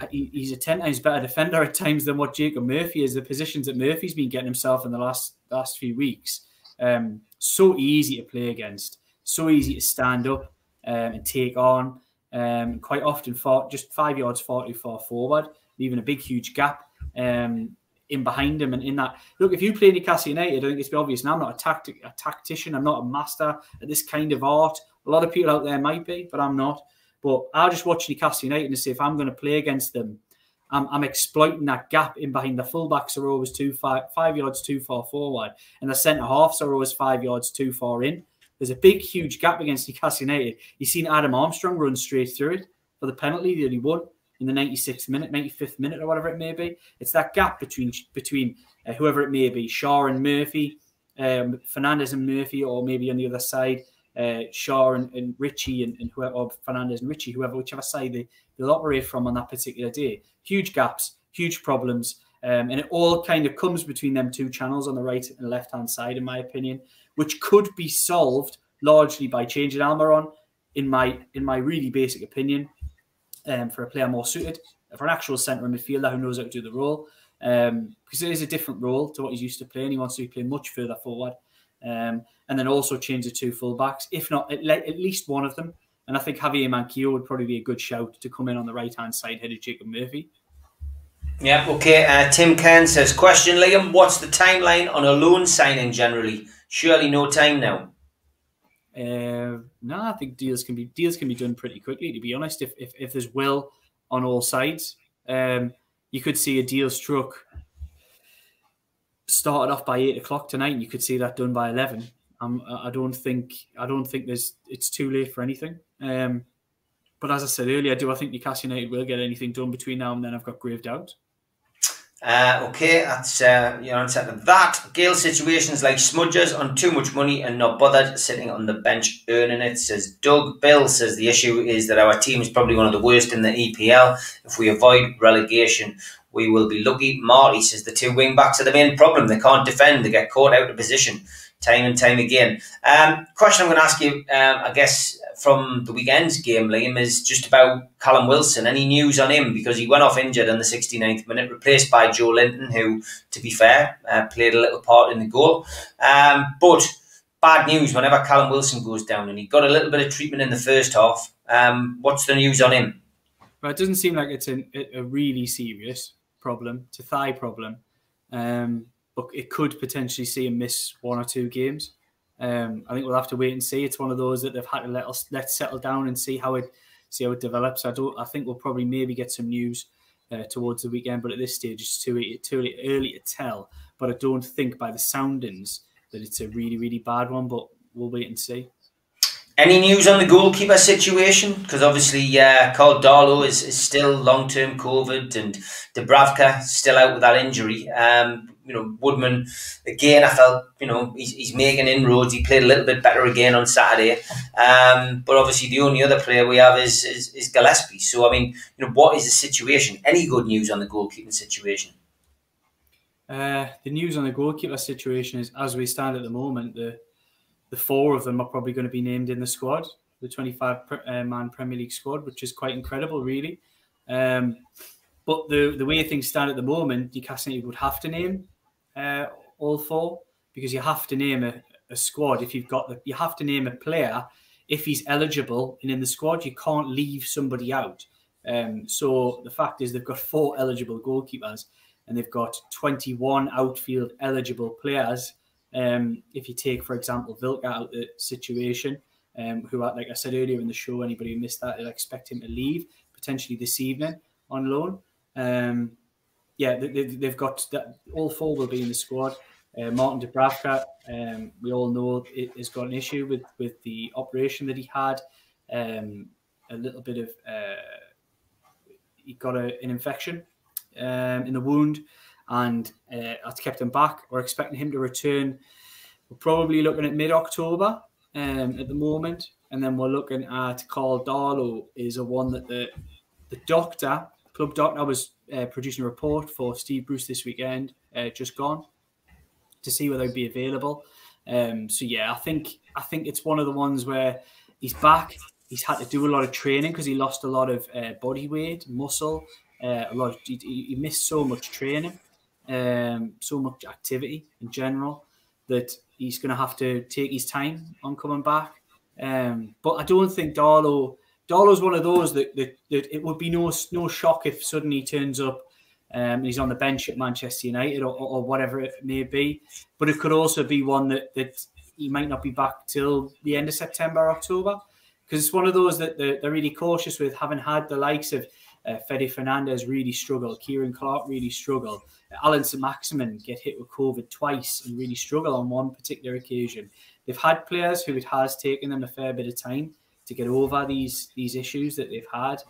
he's a ten times better defender at times than what Jacob Murphy is. The positions that Murphy's been getting himself in the last last few weeks, um, so easy to play against, so easy to stand up um, and take on. Um, quite often, for just five yards forty far forward, leaving a big huge gap um, in behind him. And in that, look, if you play Newcastle United, I think it's obvious. Now I'm not a tactic, a tactician. I'm not a master at this kind of art. A lot of people out there might be, but I'm not. But I'll just watch Newcastle United and see if I'm going to play against them. I'm, I'm exploiting that gap in behind the fullbacks are always too far, five yards too far forward, and the centre halves are always five yards too far in. There's a big, huge gap against Newcastle United. You've seen Adam Armstrong run straight through it for the penalty that he won in the 96th minute, 95th minute, or whatever it may be. It's that gap between between uh, whoever it may be, Schär and Murphy, um, Fernandez and Murphy, or maybe on the other side, uh, Schär and, and Ritchie and, and whoever, or Fernandez and Ritchie, whoever, whichever side they, they'll operate from on that particular day. Huge gaps, huge problems. Um, and it all kind of comes between them two channels on the right and left hand side, in my opinion, which could be solved largely by changing Almiron, in my in my really basic opinion, um, for a player more suited, for an actual centre midfielder who knows how to do the role. Um, because it is a different role to what he's used to playing. He wants to be playing much further forward. Um, and then also change the two fullbacks, if not at, le- at least one of them. And I think Javier Manquillo would probably be a good shout to come in on the right hand side, headed Jacob Murphy. Yeah, okay. Uh, Tim Kern says, Question, Liam, what's the timeline on a loan signing generally? Surely no time now. Uh, no, I think deals can be deals can be done pretty quickly. To be honest, if if, if there's will on all sides, um, you could see a deal struck started off by eight o'clock tonight, and you could see that done by eleven. Um, I don't think I don't think there's it's too late for anything. Um, but as I said earlier, do I think Newcastle United will get anything done between now and then? I've got grave doubt. Uh, okay, that's uh, your answer to that. Gayle's situations like smudgers on too much money and not bothered sitting on the bench earning it, says Doug. Bill says the issue is that our team is probably one of the worst in the EPL. If we avoid relegation, we will be lucky. Marty says the two wing backs are the main problem. They can't defend. They get caught out of position time and time again. Um, question I'm going to ask you, um, I guess, from the weekend's game, Liam, is just about Callum Wilson. Any news on him? Because he went off injured in the 69th minute, replaced by Joelinton, who, to be fair, uh, played a little part in the goal. Um, but bad news whenever Callum Wilson goes down, and he got a little bit of treatment in the first half. Um, what's the news on him? Well, it doesn't seem like it's a, a really serious problem. It's a thigh problem. Um, but it could potentially see him miss one or two games. Um, I think we'll have to wait and see. It's one of those that they've had to let us let settle down and see how it see how it develops. I don't. I think we'll probably maybe get some news uh, towards the weekend, but at this stage it's too too early to tell. But I don't think by the soundings that it's a really really bad one. But we'll wait and see. Any news on the goalkeeper situation? Because obviously, uh, Karl Darlow is, is still long term COVID, and Dubravka still out with that injury. Um, you know, Woodman again. I felt you know he's, he's making inroads. He played a little bit better again on Saturday. Um, but obviously, the only other player we have is, is is Gillespie. So I mean, you know, what is the situation? Any good news on the goalkeeping situation? Uh, the news on the goalkeeper situation is, as we stand at the moment, the the four of them are probably going to be named in the squad, the 25 uh, man Premier League squad, which is quite incredible, really. Um, but the the way things stand at the moment, Newcastle would have to name uh, all four because you have to name a, a squad if you've got the you have to name a player if he's eligible and in the squad you can't leave somebody out. Um, so the fact is they've got four eligible goalkeepers and they've got 21 outfield eligible players um, if you take, for example, Vilka out of the situation, um, who, like I said earlier in the show, anybody who missed that, they'll expect him to leave potentially this evening on loan. Um, yeah, they, have got that. All four will be in the squad. Uh, Martin Dubravka, um, we all know has got an issue with with the operation that he had um, a little bit of uh, he got a, an infection um, in the wound, and uh, that's kept him back. We're expecting him to return. We're probably looking at mid October um, at the moment, and then we're looking at Karl Darlow is a one that the the doctor, club doctor, was uh, producing a report for Steve Bruce this weekend, uh, just gone, to see whether he'd be available. Um, so yeah, I think I think it's one of the ones where he's back. He's had to do a lot of training because he lost a lot of uh, body weight, muscle, uh, a lot. Of, he, he, missed so much training, um, so much activity in general that he's going to have to take his time on coming back. Um, but I don't think Darlow Darlow's one of those that, that, that it would be no no shock if suddenly he turns up um, and he's on the bench at Manchester United or, or, whatever it may be. But it could also be one that, that he might not be back till the end of September, or October, because it's one of those that they're, they're, really cautious with, having had the likes of uh, Fede Fernandez really struggle, Ciaran Clark really struggle, Allan Saint-Maximin get hit with COVID twice and really struggle on one particular occasion. They've had players who it has taken them a fair bit of time to get over these these issues that they've had.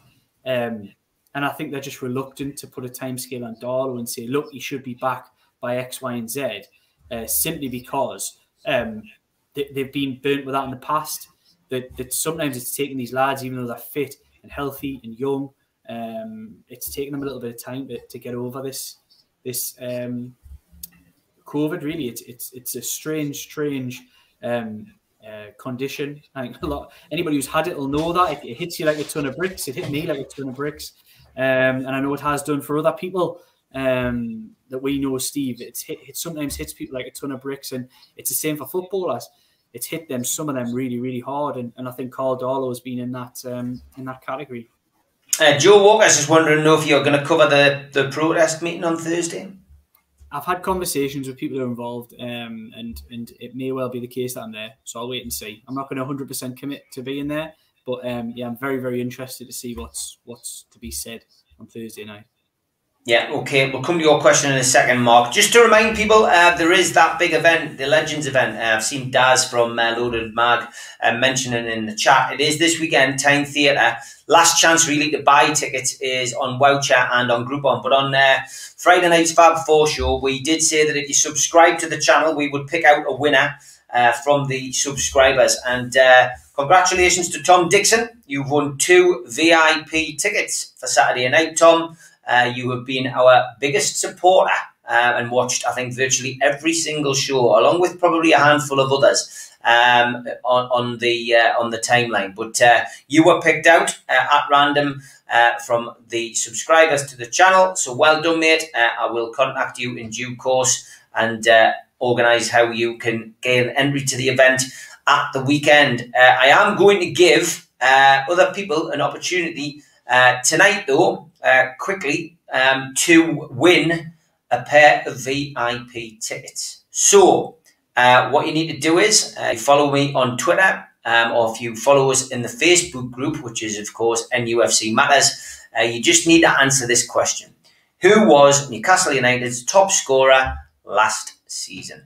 Um, and I think they're just reluctant to put a timescale on Darlow and say, look, he should be back by X, Y, and Z, uh, simply because um, they, have been burnt with that in the past. That, that sometimes it's taking these lads, even though they're fit and healthy and young, um, it's taking them a little bit of time to, to get over this this um, COVID. Really, it's it's it's a strange, strange um, uh, condition. I think a lot anybody who's had it will know that if it, hits you like a ton of bricks. It hit me like a ton of bricks, um, and I know it has done for other people um, that we know. Steve, it's hit, it sometimes hits people like a ton of bricks, and it's the same for footballers. It's hit them, some of them, really, really hard, and, and I think Karl Darlow has been in that um, in that category. Uh, Joe Walker's just wondering if you're going to cover the, the protest meeting on Thursday. I've had conversations with people who are involved, um, and and it may well be the case that I'm there. So I'll wait and see. I'm not going to 100 percent commit to being there, but um, yeah, I'm very very interested to see what's what's to be said on Thursday night. Yeah, okay. We'll come to your question in a second, Mark. Just to remind people, uh, there is that big event, the Legends event. Uh, I've seen Daz from uh, Loaded Mag uh, mentioning in the chat. It is this weekend, Tyne Theatre. Last chance really to buy tickets is on Wowcher and on Groupon. But on uh, Friday night's Fab Four show, we did say that if you subscribe to the channel, we would pick out a winner uh, from the subscribers. And congratulations to Tom Dixon. You've won two VIP tickets for Saturday night, Tom. Uh, you have been our biggest supporter uh, and watched, I think, virtually every single show, along with probably a handful of others um, on, on the uh, on the timeline. But uh, you were picked out uh, at random uh, from the subscribers to the channel. So well done, mate. I will contact you in due course and organise how you can gain entry to the event at the weekend. I am going to give other people an opportunity tonight, though uh, quickly um, to win a pair of VIP tickets. So, uh, what you need to do is uh, follow me on Twitter, um, or if you follow us in the Facebook group, which is, of course, NUFC Matters, uh, you just need to answer this question Who was Newcastle United's top scorer last season?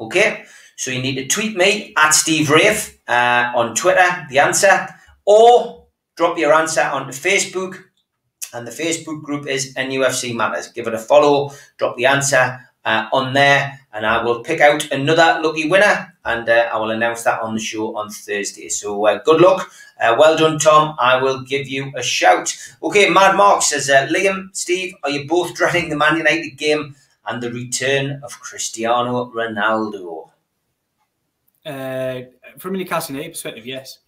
Okay, so you need to tweet me at Steve Wraith uh, on Twitter, the answer, or drop your answer onto Facebook and the Facebook group is NUFC Matters. Give it a follow, drop the answer uh, on there, and I will pick out another lucky winner, and uh, I will announce that on the show on Thursday. So uh, good luck. Uh, well done, Tom. I will give you a shout. Okay, Mad Mark says, uh, Liam, Steve, are you both dreading the Man United game and the return of Cristiano Ronaldo? Uh, from a Newcastle United perspective, yes.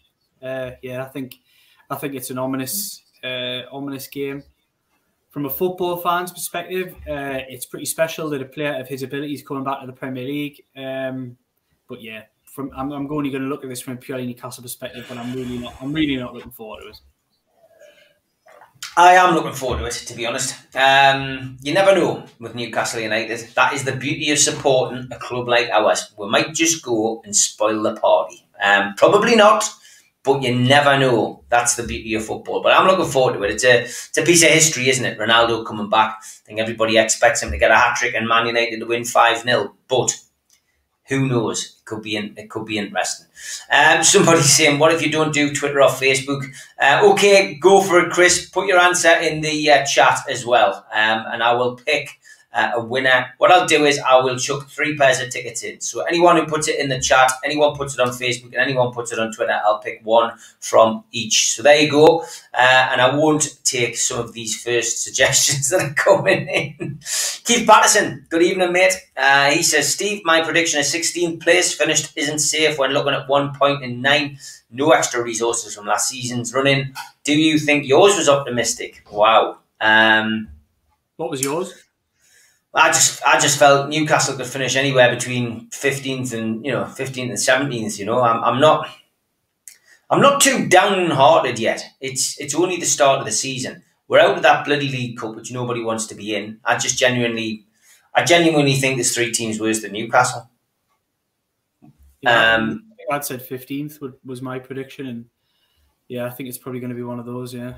yeah, I think I think it's an ominous uh, ominous game. From a football fan's perspective, uh, it's pretty special that a player of his abilities coming back to the Premier League. Um, but yeah, from I'm, I'm only going to look at this from a purely Newcastle perspective, but I'm really not. I'm really not looking forward to it. I am looking forward to it, to be honest. Um, you never know with Newcastle United. That is the beauty of supporting a club like ours. We might just go and spoil the party. Um, probably not but you never know. That's the beauty of football. But I'm looking forward to it. It's a it's a piece of history, isn't it? Ronaldo coming back. I think everybody expects him to get a hat trick and Man United to win 5 0. But who knows? It could be in, it could be interesting. Um, somebody's saying, "What if you don't do Twitter or Facebook?" Uh, okay, go for it, Chris. Put your answer in the uh, chat as well, um, and I will pick uh, a winner. What I'll do is I will chuck three pairs of tickets in. So anyone who puts it in the chat, anyone puts it on Facebook, and anyone puts it on Twitter, I'll pick one from each. So there you go. Uh, and I won't take some of these first suggestions that are coming in. Keith Patterson, good evening, mate. Uh, he says, Steve, my prediction is 16th place finished isn't safe when looking at one point in nine. No extra resources from last season's running. Do you think yours was optimistic? Wow. Um, what was yours? I just I just felt Newcastle could finish anywhere between fifteenth and you know fifteenth and seventeenth. You know, I'm I'm not I'm not too downhearted yet. It's it's only the start of the season. We're out of that bloody League Cup, which nobody wants to be in. I just genuinely I genuinely think there's three teams worse than Newcastle. Yeah, um, I'd said fifteenth was my prediction, and yeah, I think it's probably going to be one of those. Yeah.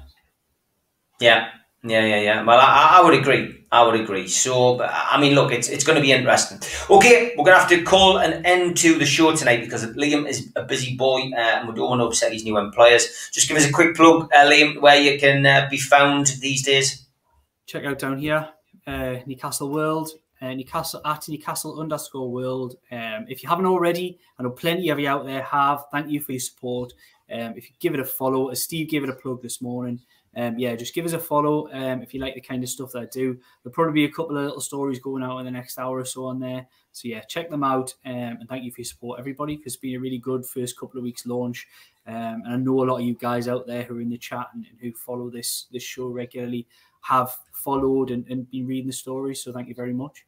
Yeah, yeah, yeah, yeah. Well, I, I would agree. I would agree. So, I mean, look, it's it's going to be interesting. Okay, we're going to have to call an end to the show tonight because Liam is a busy boy uh, and we don't want to upset his new employers. Just give us a quick plug, uh, Liam, where you can uh, be found these days. Check out down here, uh, Newcastle World, uh, Newcastle at Newcastle underscore World. Um, if you haven't already, I know plenty of you out there have. Thank you for your support. Um, if you give it a follow, as Steve gave it a plug this morning um, yeah, just give us a follow um, if you like the kind of stuff that I do. There'll probably be a couple of little stories going out in the next hour or so on there. So yeah, check them out. Um, and thank you for your support, everybody, because it's been a really good first couple of weeks launch. Um, and I know a lot of you guys out there who are in the chat and, and who follow this this show regularly have followed and, and been reading the stories. So thank you very much.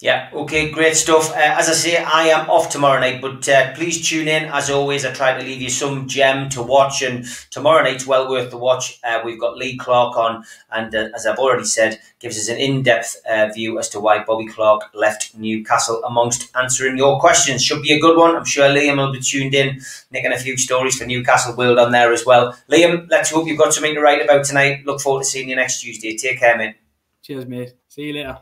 Yeah, okay, great stuff. Uh, as I say, I am off tomorrow night, but uh, please tune in. As always, I try to leave you some gem to watch, and tomorrow night's well worth the watch. Uh, we've got Lee Clark on, and uh, as I've already said, gives us an in depth uh, view as to why Bobby Clark left Newcastle, amongst answering your questions. Should be a good one. I'm sure Liam will be tuned in, nicking a few stories for Newcastle World on there as well. Liam, let's hope you've got something to write about tonight. Look forward to seeing you next Tuesday. Take care, mate. Cheers, mate. See you later.